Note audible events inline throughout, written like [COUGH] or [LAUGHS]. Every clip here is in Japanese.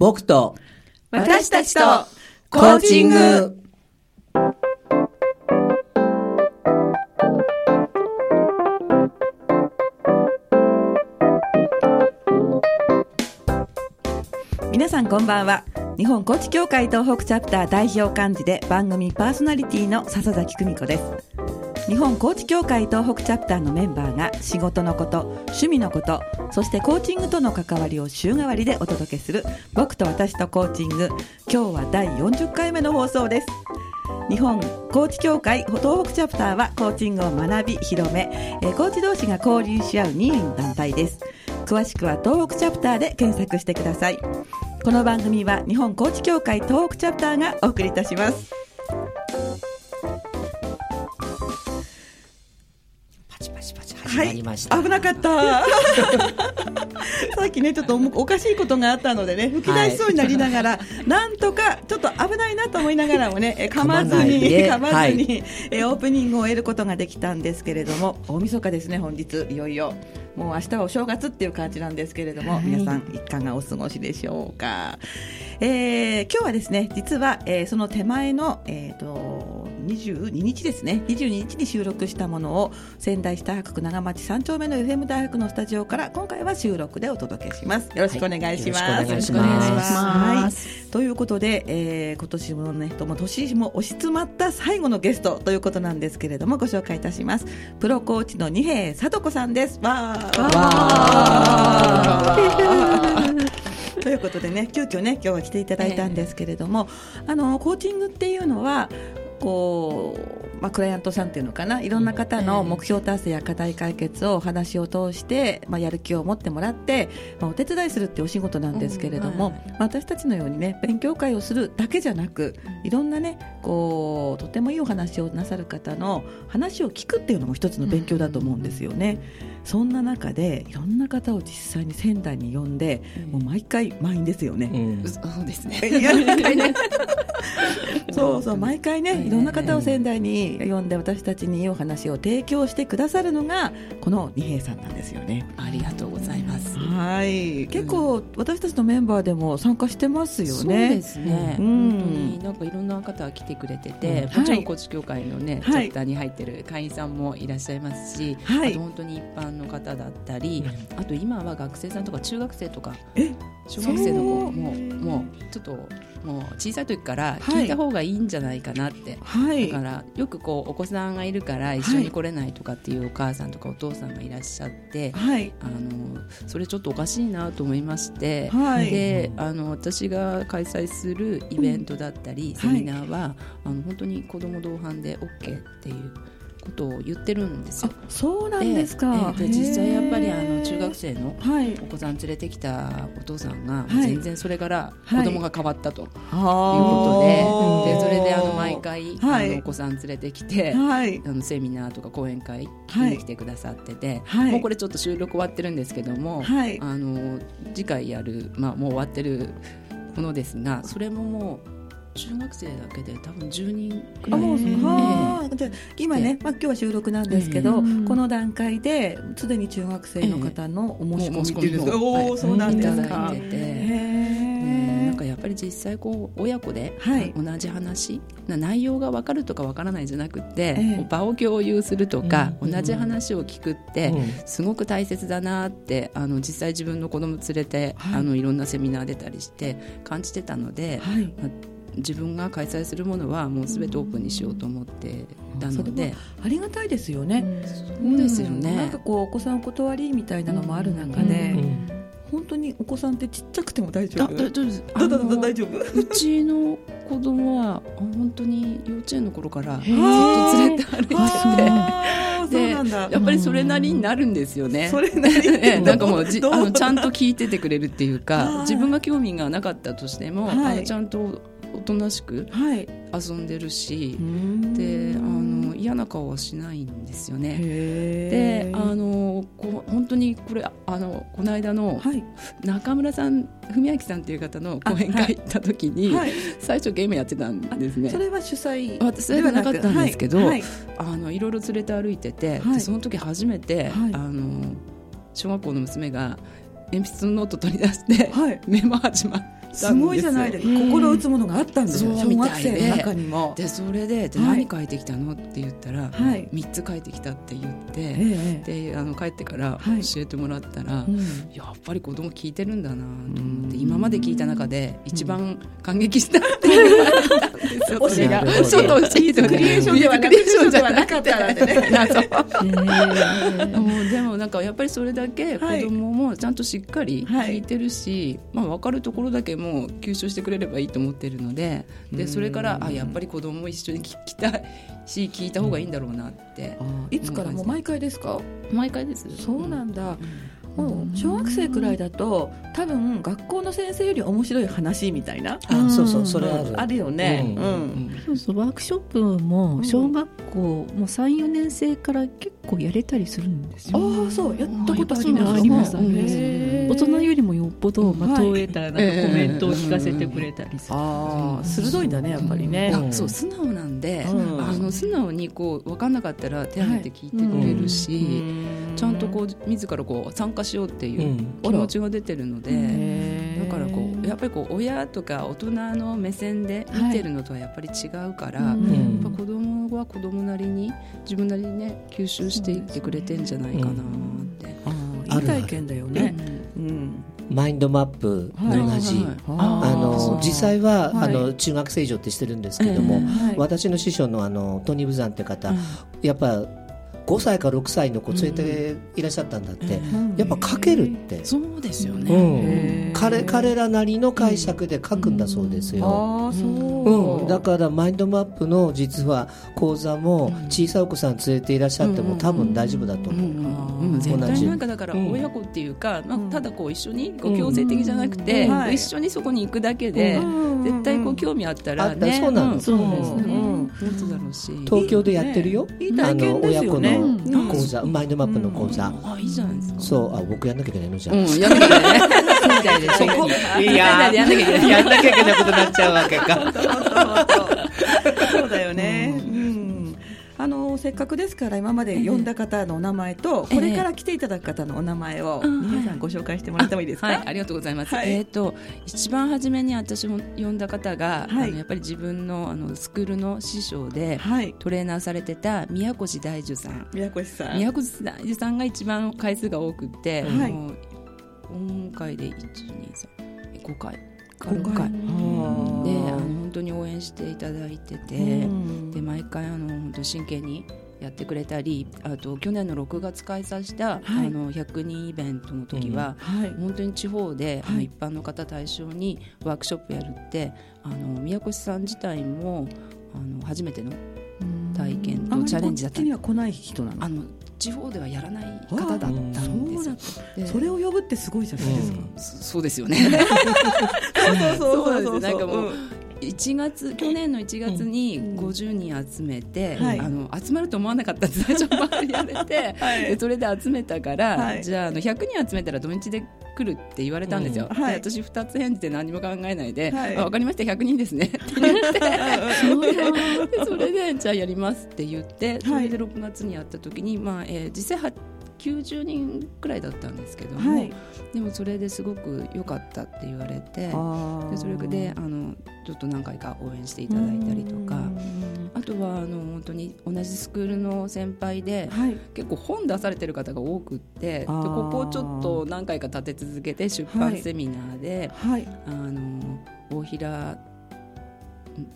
僕と私たちとコーチング。皆さんこんばんは。日本コーチ協会東北チャプター代表幹事で番組パーソナリティの笹崎久美子です日本コーチ協会東北チャプターのメンバーが仕事のこと趣味のことそしてコーチングとの関わりを週替わりでお届けする僕と私とコーチング。今日は第40回目の放送です。日本コーチ協会東北チャプターはコーチングを学び広め、えーコーチ同士が交流し合う任意の団体です。詳しくは東北チャプターで検索してください。この番組は日本コーチ協会東北チャプターがお送りいたします。パチパチ始まりました。危なかった。[LAUGHS] さっきねちょっとおかしいことがあったのでね吹き出しそうになりながら、なんとかちょっと危ないなと思いながらもねえ [LAUGHS] 噛まずにで。噛まずに、はい。えオープニングを終えることができたんですけれども大晦日ですね本日いよいよ。もう明日はお正月っていう感じなんですけれども、皆さんいかがお過ごしでしょうか、えー今日はですね実は、えーその手前の、えー、と22日ですね。22日に収録したものを仙台市大白区長町3丁目の FM 大学のスタジオから今回は収録でお届けします。よろしくお願いします、はいよろしくお願いします。しくお願い。ということで、えー今年もねとも年も押し詰まった最後のゲストということなんですけれどもご紹介いたします。プロコーチの二瓶聡子さんです。わー。わ [LAUGHS] ということでね急遽ね今日は来ていただいたんですけれども、あのコーチングっていうのはこう、まあ、クライアントさんっていうのかな？いろんな方の目標達成や課題解決をお話を通して、まあ、やる気を持ってもらって、まあ、お手伝いするってお仕事なんですけれども、うん。はいまあ私たちのようにね勉強会をするだけじゃなくいろんなねこうとてもいいお話をなさる方の話を聞くっていうのも一つの勉強だと思うんですよね。そんな中でいろんな方を実際に仙台に呼んで、もう毎回満員ですよね。うんそうですね。[LAUGHS] そうそう毎回ねいろんな方を仙台に呼んで私たちにいいお話を提供してくださるのがこの二平さんなんですよね。ありがとうございます。はい結構私たちのメンバーでも参加してますよそうね。ですね。うん本当になんかいろんな方が来てくれてて、うんはいもちろん高知協会のね、はいチャプターに入ってる会員さんもいらっしゃいますし、はいあと本当に一般の方だったり、あと今は学生さんとか中学生とかえ？小学生の子ももうちょっともう小さい時からはい。聞いた方がいいんじゃないかなって。はい。だからよくこうお子さんがいるから一緒に来れないとかっていうお母さんとかお父さんがいらっしゃって、はい。あのそれちょっとおかしいなと思いまして、はい。であの私が開催するイベントだったり、セミナーは、あの本当に子ども同伴で OK っていうことを言ってるんですよ。そうなんですか。でで実際やっぱりあの中学生のはい。お子さん連れてきたお父さんが、はい。全然それからはい。子供が変わったということで,、でそれであの毎回、はい。あのお子さん連れてきて、はい。あのセミナーとか講演会に来てくださってて、はい。もうこれちょっと収録終わってるんですけども、はい。あの次回やる、まあ、もう終わってるものですがそれももう中学生だけで多分10人くらい。あもうええはあじゃあ今ね、まあ、今日は収録なんですけど、うん。この段階ですでに中学生の方のお申し込みいうんですか、込みもおおそうなんですいたかだいてて。へなんかやっぱり実際こう親子ではい。同じ話、な内容が分かるとか分からないじゃなくて、え場を共有するとか、うん。同じ話を聞くって、うん。すごく大切だなってあの実際自分の子供連れて、はいい、あのいろんなセミナー出たりして感じてたので、はい。まあ自分が開催するものはもうすべてオープンにしようと思ってたので、ありがたいですよね、そうですよね。うんなんかこうお子さんお断りみたいなのもある中で、うん。本当にお子さんってちっちゃくても大丈あ夫？だ大丈夫です。だだだあの大丈夫？うちの子供はあ本当に幼稚園の頃からずっと連れて歩いてて。でやっぱりそれなりになるんですよね。それなんかもうじどう？あのちゃんと聞いててくれるっていうはい。か自分が興味がなかったとしても、はい。あのちゃんとおとなしくはい。遊んでるしう、ん。であの嫌な顔はしないんですよね。であのこう本当にこれあのこの間のはい。中村さん文明さんっていう方の講演会行った時に、はい。最初ゲームやってたんですね。そ。れは主催私それはなかったんですけど、はいはい。あのいろいろ連れて歩いてて、はい。でその時初めて、はい。あの小学校の娘が鉛筆のノート取り出して、はい。メモ始まっすごいじゃないですか。心打つものがあったんですよ。そう小学生の中にも。でそれでではい。何書いてきたの？って言ったら、はい。3つ書いてきたって言って、ええであの帰ってからはい。教えてもらったら、うん。やっぱり子供聞いてるんだなと思って今まで聞いた中で一番感激したって言われたんですよ。[LAUGHS] 教えが。ちょっと教えてクリエーションではなくクリエーションじゃななかったなんてね謎。[LAUGHS] もうでもなんかやっぱりそれだけ子はい供もちゃんとしっかりはい。聞いてるし、まあ、分かるところだけもう吸収してくれればいいと思ってるのででそれからあやっぱり子供も一緒に聞きたいし聞いた方がいいんだろうなって。いつからもう毎回ですか？毎回です。そうなんだ、うん。もう小学生くらいだと多分学校の先生より面白い話みたいなあそうそうそれある。あるよね。ううん。ん、そうそうワークショップも小学校もう34年生から結構やれたりするんですよ。ああそうやったことあります。あありますあります。大人よりもよっぽど、まあ、はい。投影たらなんかコメントを聞かせてくれたりする、ああ鋭いんだねやっぱりね、うん。あそう素直なんで、うん。あの素直にこう分かんなかったら手挙げて聞いてくれるし、ちゃんとこう自らこう参加しようっていううん。気持ちが出てるので、だからこうやっぱりこう親とか大人の目線で見てるのとはやっぱり違うから、はいやうんっぱ子供は子供なりに自分なりにね吸収していってくれてんじゃないかなって。あーいい体験だよねうん。マインドマップと同じ、はい。はい。あの実際は、はい。あの中学生以上ってしてるんですけども、えはい。私の師匠のあのトニー・ブザンって方、やっぱ5歳か6歳の子連れていらっしゃったんだって、うん。やっぱ書けるって、そうですようね。彼彼らなりの解釈で書くんだそうですよ。ああそう、うん、だからマインドマップの実は講座も小さいお子さん連れていらっしゃっても多分大丈夫だと思う、うんうんうん、絶対なんかだからうん。親子っていうか、まあうん。ただこう一緒にこう強制的じゃなくて、一緒にそこに行くだけで、うん。絶対こう興味あったらね、そうなの。ん。そうですねうん。持つだろうし。東京でやってるよ、あのうん親子の講座、マインドマップの講座、あいいじゃないですか。そう。あ僕やんなきゃいけないのじゃん、やんなきゃいけない。やんなきゃいけない。ことになっちゃうわけかそうだよね。うん。あのせっかくですから今まで呼んだ方のお名前と、ええこれから来ていただく方のお名前をうん皆さんご紹介してもらってもいいですか？はい、ありがとうございます。はいえっ、と一番初めに私も呼んだ方が、はいあのやっぱり自分のあのスクールの師匠で、はい。トレーナーされてた宮越大樹さん。宮越さん。宮越大樹さんが一番回数が多くて、はい今回で一二三五回今六回。であの本当に応援していただいてて、うん。で毎回あの本当真剣にやってくれたりあと去年の6月開催した、はい。あの100人イベントの時は、はい。本当に地方で、あのはい一般の方対象にワークショップやるってあの宮越さん自体もあの初めての体験とチャレンジだったには来ない人なの？あの地方ではやらない方だったんですよ。でそれを呼ぶってすごいじゃないですか。そ [LAUGHS] そうですよね。そうそうそうなんかもううん1月去年の1月にうん。50人集めて、はい。あの集まると思わなかったんです最初ばかりやめて、[LAUGHS] はい。でそれで集めたから、はい。じゃああの100人集めたら土日で来るって言われたんですよ、うん。はい。で私2つ返事で何も考えないで、はい。あ分かりました100人ですね。[LAUGHS] って言ってでそれでじゃあやりますって言ってそれで6月にやった時に、まあえー実際は90人くらいだったんですけども、はい。でもそれですごく良かったって言われて。でそれであのちょっと何回か応援していただいたりとかうんあとはあの本当に同じスクールの先輩ではい。結構本出されてる方が多くってでここをちょっと何回か立て続けて出版セミナーで、はい。あの大平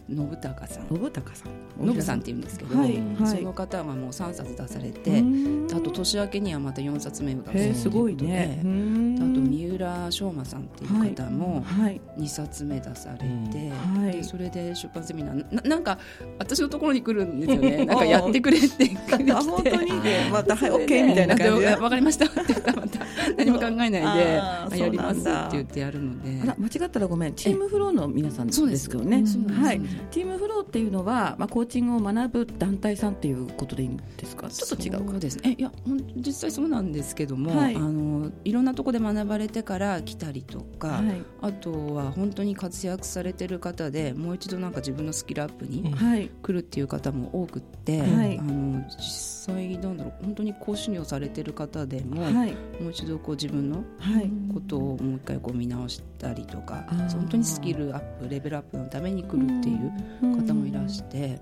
信孝さん。信孝さん。信さんって言うんですけど、はいはい。その方がもう3冊出されて、うんあと年明けにはまた4冊目を出すごいね。あと三浦翔馬さんっていう方も、はい。2冊目出されて、はい。でそれで出版セミナーななんか私のところに来るんですよね。[LAUGHS] なんかやってくれって来て。あ本当に？またはい OK みたいな感じで。でわかりましたって言ったらまた何も考えないで [LAUGHS] やりますって言ってやるので。間違ったらごめん。チームフローの皆さんそうですけどね。そうなんですははい、チームフローっていうのは、まあ、コーチングを学ぶ団体さんっていうことでいいんですか？ちょっと違うか。ですね。えいや実際そうなんですけども、はい。い、あのいろんなところで学ばれてから来たりとか、はい。あとは本当に活躍されてる方でもう一度なんか自分のスキルアップにはい。来るっていう方も多くって、はい。あの実際なんだろう。本当に講師業されてる方でも、はい。もう一度こう自分のはい。ことをもう一回こう見直したりとか本当にスキルアップレベルアップのために来るっていう方もいらしてで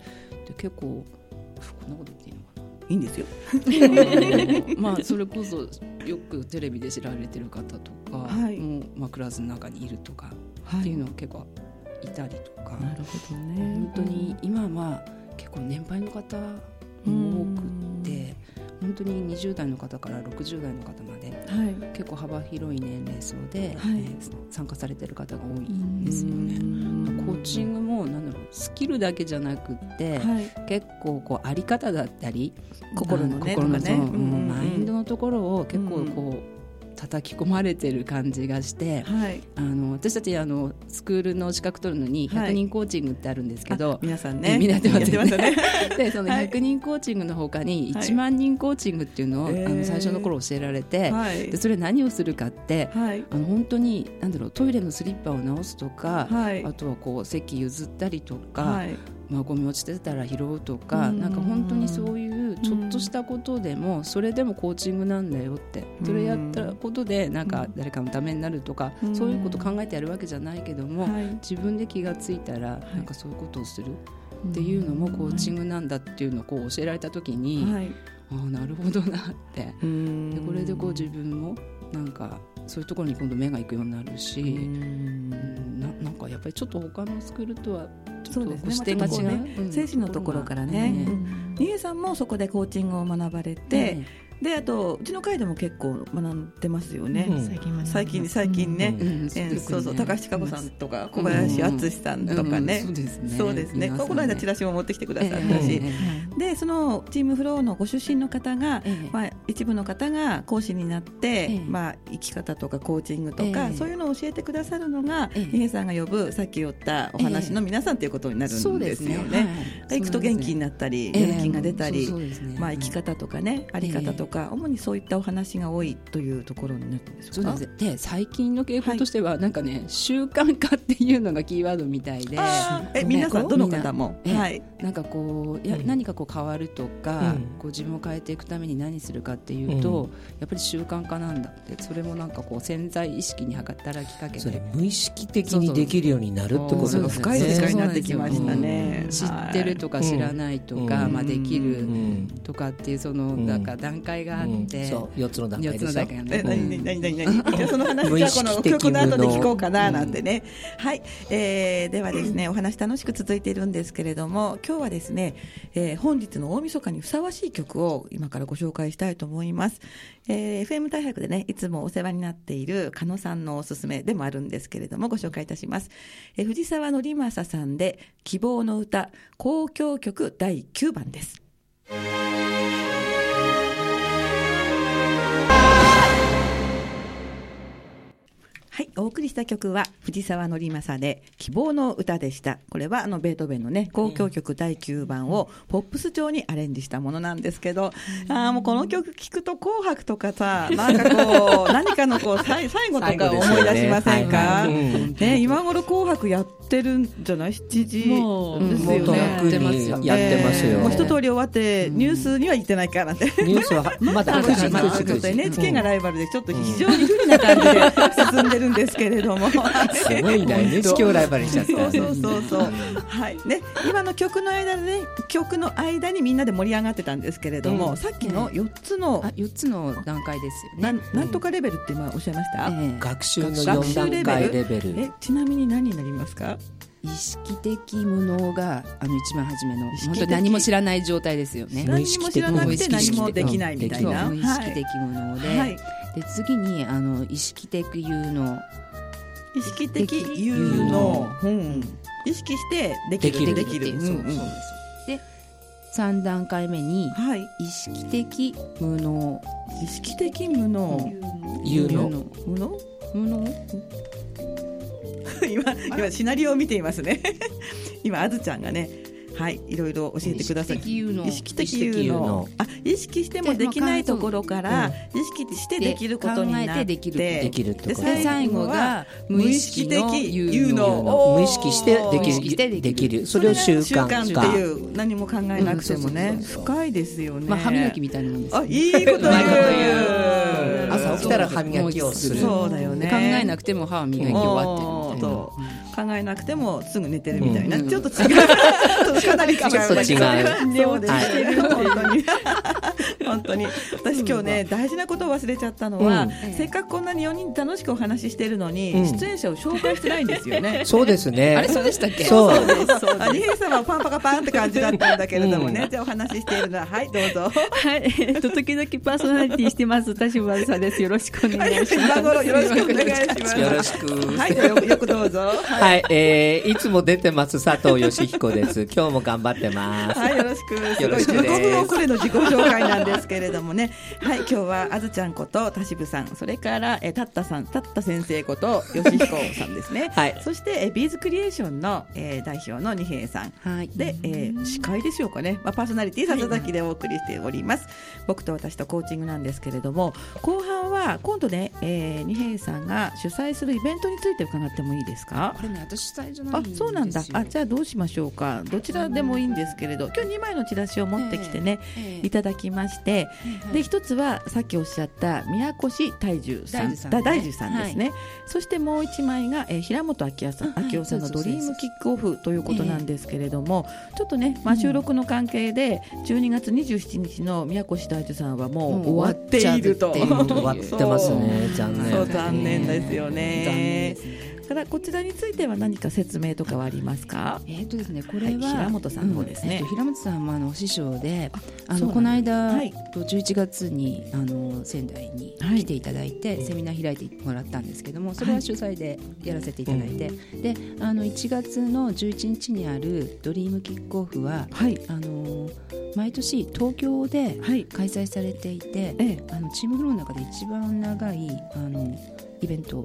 結構こんなこと言っていいのかな？いいんですよ。[LAUGHS] まあそれこそよくテレビで知られてる方とか、はい。もうまあ、クラスの中にいるとかはっていうのは結構いたりとか、なるほどね。本当に今は結構年配の方も多く本当に20代の方から60代の方まではい。結構幅広い年齢層で、はい。えー参加されてる方が多いんですよね。コーチングもなんだろうスキルだけじゃなくって、はい。結構こうあり方だったり心のね心のねうん。マインドのところを結構こう、叩き込まれてる感じがして、はい。あの私たちあのスクールの資格取るのにはい。100人コーチングってあるんですけど、あ皆さんね。みんなやってますよね。やってま [LAUGHS] でそのはい。100人コーチングのほかにはい。1万人コーチングっていうのを、えー。あの最初の頃教えられて、はい。でそれ何をするかってはい。あの本当になんだろうトイレのスリッパを直すとか、はい。あとはこう席譲ったりとか、はい。まあ、ゴミ落ちてたら拾うとかうん。なんか本当にそういうちょっとしたことでもそれでもコーチングなんだよって。それやったことでなんか誰かのためになるとかうん。そういうこと考えてやるわけじゃないけどもはい。自分で気がついたらなんかそういうことをするっていうのもコーチングなんだっていうのをこう教えられた時にはい。ああなるほどなって。うん。でこれでこう自分もなんかそういうところに今度目が行くようになるし。うん。ななんかやっぱりちょっと他のスクールとはちょっと視点が違う、ね精神のところからね。うん。さんもそこでコーチングを学ばれて、であとうちの会でも結構学んでますよね、うん。最近は最近最近ね、うん。えーそうそう高橋千佳子さんとか小林うん。敦さんとかね、うん。そうですね。この間チラシも持ってきてくださったし、ええ。でそのチームフローのご出身の方が、ええ。まあ、一部の方が講師になって、ええ。まあ、生き方とかコーチングとか、ええ。そういうのを教えてくださるのが、ええ。二平さんが呼ぶさっき言ったお話の皆さんということになるんですよね。ね。はい行くと元気になったり、ええ。やる気が出たり、まあ、生き方とかね、あり方とか、主にそういったお話が多いというところになるんでしょか？そううです。で最近の傾向としては、なんかね習慣化っていうのがキーワードみたいで。さんどの方みも、ええ。はい、なんかこういや、うん。何かこう変わるとか、うん。こう自分を変えていくために何するかっていうと、やっぱり習慣化なんだってそれもなんかこう潜在意識に働きかけそれて。無意識的にできるようになるってことそうですね。深い世界になってきましたね。知ってるとか知らないとか、うん。まあ、できうるん。とかっていうそのん。なんか段階があって、うんそう4つの段階4つのでしょ段階がね、え何うん。何何何何じゃあその話無意じゃあこの曲の後で聞こうかななんてね、はい、えー、ではですねお話楽しく続いているんですけれども今日はですね、えー、本日の大晦日にふさわしい曲を今からご紹介したいと思います、えー、FM 大白でねいつもお世話になっている加野さんのおすすめでもあるんですけれどもご紹介いたします、えー、藤沢則正さんで希望の歌交響曲第9番ですはい、お送りした曲は藤沢則正で希望の歌でした。これはあのベートーベンのね、交響曲第9番をポップス調にアレンジしたものなんですけど、ああ、もうこの曲聴くと紅白とかさ、[LAUGHS] なんかこう、何かのこう、最最後とか思い出しませんか？はいはい。うんね、今頃紅白やってるんじゃない ?7 時。もうですよもうとっね。くにやってますよ、もう一通り終わって、ニュースには行ってないかなって。ニュースはまだ9 [LAUGHS] 時まあ9時ちょっと9時 NHK がライバルでちょっと非常に不利な感じで進んでるんですけれども。すごいな NHK をライバルにしちゃったそうそうそうそう。はい。ね、今の曲の間でね、曲の間にみんなで盛り上がってたんですけれども、うんさっきの4つのあ、4つの段階ですよね。なんなんとかレベルって今おっしゃいました、ええ学習の学4習段レベル階レベルえちなみに何になりますか意識的無能があの一番初めの本当に何も知らない状態ですよね。何無意識的も知らなくて何もできないみたいな。無意識的無能で、はい。で次にあの意識的有能意識的有能。うん。意識してできる。できる。そうそうです。で3段階目にはい。意識的無能意識的無能。有能？無能？無能？[LAUGHS] 今今シナリオを見ていますね。[LAUGHS] 今あずちゃんがねはいいろいろ教えてください。意識的あ意識してもできないところから意識してできることになって考えてできるできるでこと。で最後が無意識的有能無意識してでき無意識してるできる。できる。それを習習慣慣化っていう何も考えなくてもね。深いですよね。まあ歯磨きみたいなもんです。あいいこと言う。朝起きたら歯磨きをする。そうだよね。考えなくても歯を磨き終わってるみたいなおー考えなくてもすぐ寝てるみたいな、うん。ちょっと違う。かなり違う。ちょっと違う。そうですはい。本当に本当に。私今日ね大事なことを忘れちゃったのは、うん。せっかくこんなに4人楽しくお話ししてるのに、うん。出演者を紹介してないんですよね。そうですね。[LAUGHS] あれそうでしたっけ？そう。あ二平さんはパンパカパンって感じだったんだけれどもね、じゃあお話ししているのははいどうぞ。はい、えっと時々パーソナリティしてます。田島さんです。よろしくお願いします。今頃よろしくお願いします。よろしく。はいじゃあよよくどうぞ。はい、えー、いつも出てます佐藤義彦です。今日も頑張ってます。はい、よろしく。すごいよろしくです。15分遅れの自己紹介なんですけれどもね。はい、今日はあずちゃんこと田渋さん、それからえたったさん、たった先生こと吉彦さんですね。[LAUGHS] はい。そしてえビーズクリエーションの、えー代表の二平さん。はい。で、えー司会でしょうかね、まあ、パーソナリティ笹崎でお送りしております、僕と私とコーチングなんですけれども後半は今度ね、えー、二平さんが主催するイベントについて伺ってもいいですか？これね私主催じゃないあそうなんだ。あじゃあどうしましょうか。どちらでもいいんですけれど今日2枚のチラシを持ってきてね、ええいただきまして、はいで一つはさっきおっしゃった宮越大樹さん。大樹さんね。だ大樹さんですね、そしてもう一枚が、えー平本明夫さん,、はい明夫さんのドリームキックオフということなんですけれども、ちょっとね、まあ、収録の関係で12月27日の宮越大樹さんはもう終わっていると。終わっちゃうっていう [LAUGHS] 終わってますね。残念。そう残念ですよ残念ねです。ねからこちらについては何か説明とかはありますか？えーとですね、これは、はい平本さんの方ですね。うんえっと平本さんもあのお師匠であのこの間、はい。と11月にあの仙台にはい。来ていただいて、セミナー開いてもらったんですけどもそれは主催でやらせていただいて、であの1月の11日にある「ドリームキックオフは」はい。あの毎年東京ではい。開催されていて、ええ。あのチームフローの中で一番長いあのイベント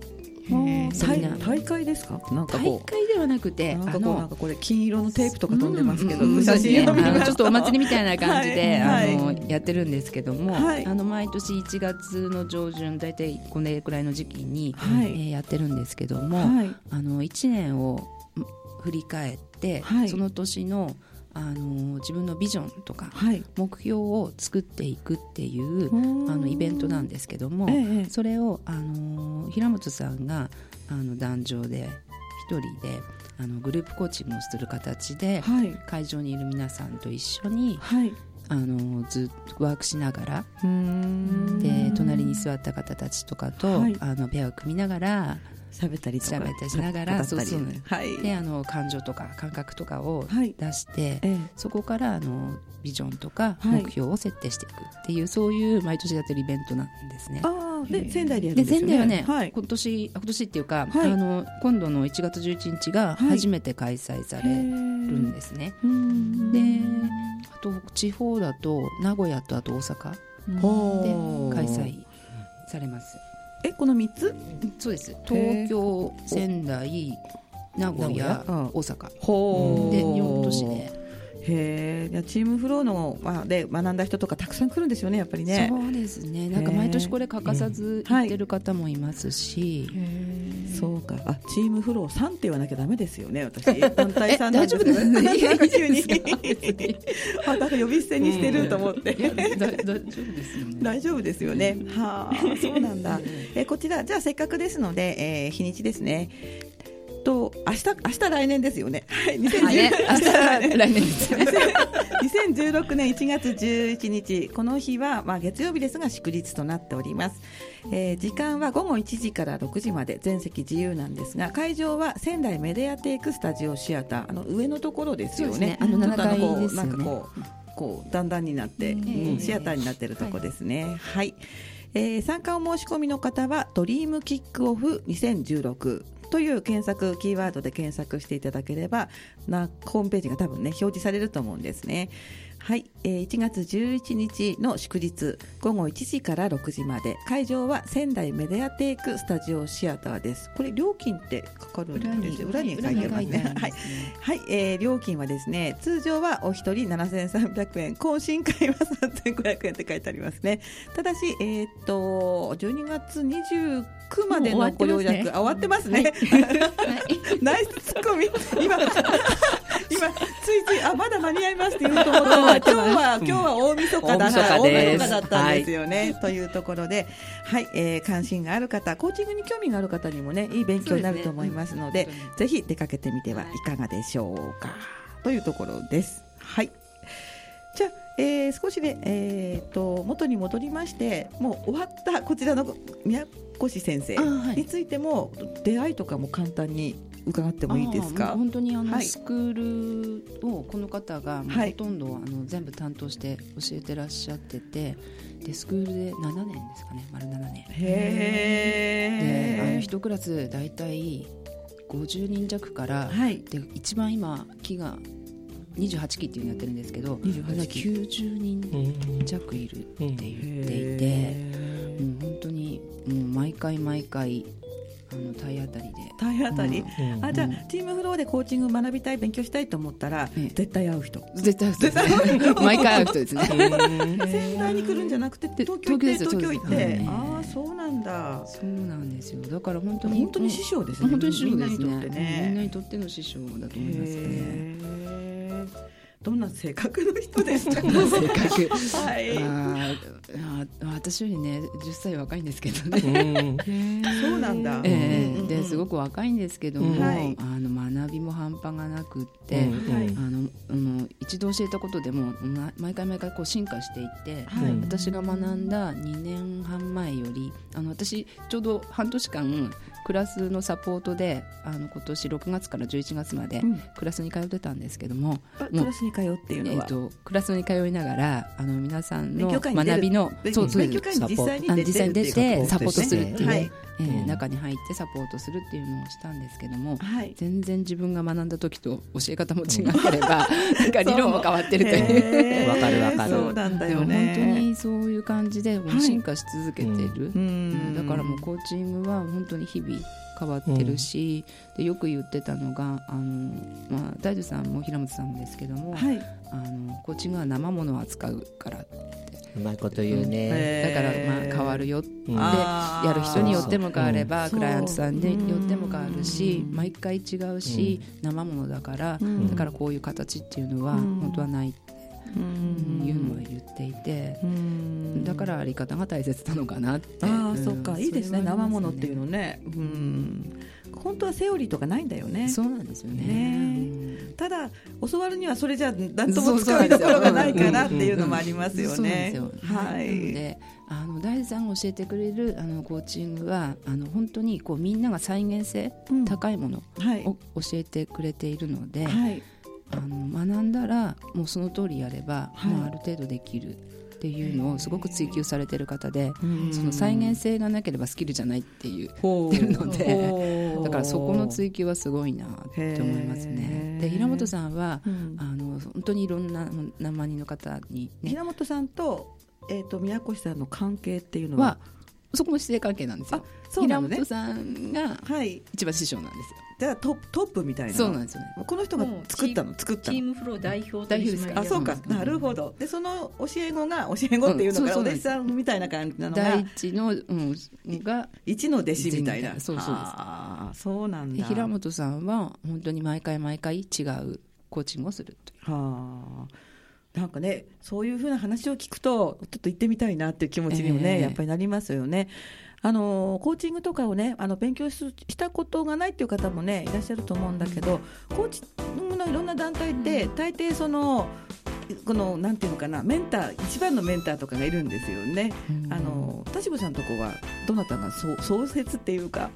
大会ですか？なんか大こ会ではなくてうなんかこうあのなんかこれ金色のテープとか飛んでますけど、うん写真を見まちょっとお祭りみたいな感じで、はいあのやってるんですけども、はい。あの毎年1月の上旬大体これくらいの時期に、はい。えーやってるんですけども、はい。あの1年をん振り返って、はい。その年のあの自分のビジョンとかはい。目標を作っていくっていうああのイベントなんですけども、ええそれをあの平本さんがあの壇上で一人であのグループコーチングをする形ではい。会場にいる皆さんと一緒にはい。あのずっとワークしながらで隣に座った方たちとかと、はい。あのペアを組みながら喋ったりとか喋ったりしながらそうそう。はい。であの感情とか感覚とかをはい。出して、ええ。そこからあのビジョンとかはい。目標を設定していくっていう、そういう毎年やってるイベントなんですね。ああで仙台でやるでんですよね。仙台はね、はい。今年今年っていうか、はい。あの今度の1月11日がはい。初めて開催されるんですね。であと地方だと名古屋とあと大阪で開催されます。えこの三つ？そうです。東京仙台名古屋大阪。ほで4都市でへえじゃあチームフローの、まあ、で学んだ人とかたくさん来るんですよねやっぱりね。そうですね。なんか毎年これ欠かさず行ってる方もいますし、そうか。あチームフローさんって言わなきゃダメですよね私。団体さん大丈夫ですなんか急にいいですあなんか呼び捨てにしてると思って、大丈夫ですよね。大丈夫ですよね。はあ、[LAUGHS] そうなんだ。えーこちらじゃあせっかくですので、えー日にちですね。と明日明日来年ですよね。はい、2010あね。明日来年です2016年1月11日。この日はまあ月曜日ですが祝日となっております、えー時間は午後1時から6時まで。全席自由なんですが会場は仙台メディアテイクスタジオシアター。あの上のところですよね。ね。あのちょっと7階こうですよね。なんかこうこう段々になって、うんシアターになってるとこですね。はい、えー参加お申し込みの方はドリームキックオフ2016という検索キーワードで検索していただければなホームページが多分ね表示されると思うんですね。はい、えー、1月11日の祝日午後1時から6時まで。会場は仙台メディアテイクスタジオシアターです。これ料金ってかかるんですよ裏に書いてますね。はい、はい。えー、料金はですね通常はお一人7300円懇親会は3500円って書いてありますね。ただしえっ、と12月29までのご予約。終わってますね、ね [LAUGHS] ナイスツッコミ。今今ついついあまだ間に合いますって言うと思ったら今日は [LAUGHS] 今日は大晦日だった大晦日だったんですよね、はい、というところではい、えー、関心がある方コーチングに興味がある方にもねいい勉強になると思いますので、ぜひ出かけてみてはいかがでしょうか、というところです。はい。じゃあえー、少しで、えーと、元に戻りましてもう終わったこちらの宮越先生についても、出会いとかも簡単に伺ってもいいですか？本当にあの、はい、スクールをこの方がほとんど、あの全部担当して教えてらっしゃっててでスクールで7年ですかね丸7年。へであの一クラス大体50人弱から、はい、で一番今期が28期っていうのやってるんですけど90人弱いるって言っていて、うん、回毎回あの体当たりで。体当たり、うん、あじゃあ、チームフローでコーチング学びたい勉強したいと思ったら、絶対会う人。絶対会う人毎回会う人ですね。[LAUGHS] 仙台に来るんじゃなくて東京行って東京行って、ああそうなんだ。そうなんですよ。だから本当に本当に師匠ですね。本当に師匠ですね。みんなにとっての師匠だと思いますねどんな性格の人ですか？性格？はい、あ私よりね10歳若いんですけどね、そうなんだ、えー、ですごく若いんですけども、はい、あの学びも半端がなくって、あのあの一度教えたことでも毎回毎回こう進化していって、はい、私が学んだ2年半前よりあの私ちょうど半年間クラスのサポートであの今年6月から11月までクラスに通ってたんですけども、うん、クラスに通うっていうのは、えーと、クラスに通いながらあの皆さんの学びのそうそう実際に実際に出てサポートするっていう、はいえー、中に入ってサポートするっていうのをしたんですけども、はい、全然自分が学んだ時と教え方も違ければ [LAUGHS] なんか理論も変わってるという。わかるわかる。そうなんだよね。本当にそういう感じで進化し続けてる、はい、だからもうコーチングは本当に日々変わってるし、うん、でよく言ってたのがあの、まあ、大樹さんも平本さんもですけども、はい、あのコーチングは生ものを扱うからうまいこと言うね、うん、だからまあ変わるよって、うん、やる人によっても変われば、クライアントさんによっても変わるし、毎回違うし、生ものだから、だからこういう形っていうのは本当はないっていうのは言っていてだからあり方が大切なのかなって。ああ、そっか。いいですね。生ものっていうのね。うん本当はセオリーとかないんだよね。そうなんですよね。ただ教わるにはそれじゃ何とも使うところがないからっていうのもありますよね。はい。であの大地さんが教えてくれるあのコーチングはあの本当にこうみんなが再現性高いものを教えてくれているので、はい。あの学んだらもうその通りやれば、はい、まあ、ある程度できるっていうのをすごく追求されてる方でその再現性がなければスキルじゃないって言ってるのでだからそこの追求はすごいなって思いますね。で平本さんは、うん、あの本当にいろんな何万人の方に、ね、平本さんと,、えーと、宮越さんの関係っていうのはそこも姿勢関係なんですよ。そうなのね、平本さんが一番師匠なんですよ。じゃあトトップみたいな。そうなんですよね。この人が作ったの？作ったチームフロー代表代表ですか？あそうか。なるほど。でその教え子が教え子っていうのが、お弟子さんみたいな感じなのが？第一の、うん、が一の弟子みたいな。そうそうですそう。なんだ。平本さんは本当に毎回毎回違うコーチングをするはあなんかねそういうふうな話を聞くとちょっと行ってみたいなっていう気持ちにもね、えー、やっぱりなりますよね。あのコーチングとかをねあの勉強したことがないっていう方もねいらっしゃると思うんだけどコーチングのいろんな団体って大抵そのこのなんていうのかなメンター一番のメンターとかがいるんですよね。あの田渋さんのとこはどなたが創創設っていうか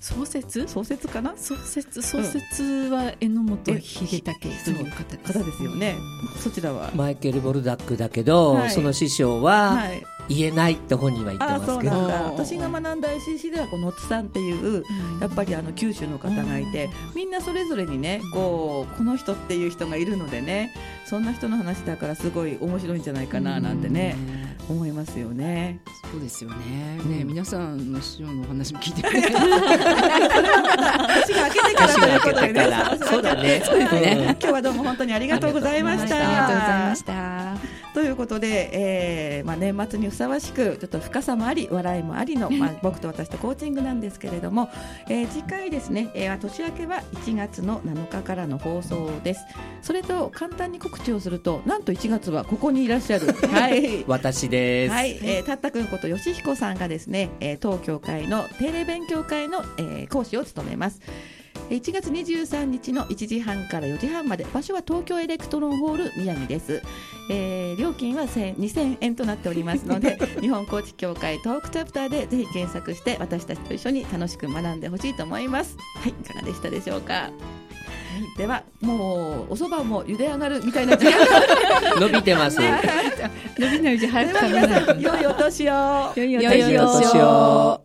創設？創設かな？創設？創設は榎本秀武という方ですよね、そちらはマイケル・ボルダックだけど、はい、その師匠は、はい言えないって本人は言ってますけど私が学んだ ICC ではこの津さんっていう、やっぱりあの九州の方がいて、みんなそれぞれにねこうこの人っていう人がいるのでねそんな人の話だからすごい面白いんじゃないかななんてね、思いますよね。そうですよね。ね、皆さんの師匠のお話も聞いてね。そうだね。そうですね。今日はどうも本当にありがとうございました。ありがとうございました。ということで、えーまあ、年末にふさわしくちょっと深さもあり笑いもありの、まあ、僕と私とコーチングなんですけれども、えー、次回ですね、えー、年明けは1月の7日からの放送です。それと簡単に告知をするとなんと1月はここにいらっしゃる、[LAUGHS] はい、私です、はい。えー、たったくんこと吉彦さんがですね、えー、当協会の定例勉強会の、えー、講師を務めます1月23日の1時半から4時半まで場所は東京エレクトロンホール宮城です、えー、料金は2000円となっておりますので [LAUGHS] 日本コーチ協会トークチャプターでぜひ検索して私たちと一緒に楽しく学んでほしいと思います。はいいかがでしたでしょうか？ではもうお蕎麦も茹で上がるみたいな時間が。[LAUGHS] 伸びてます、[LAUGHS] ね、伸びないうち早く食べない良いお年を。良いお年を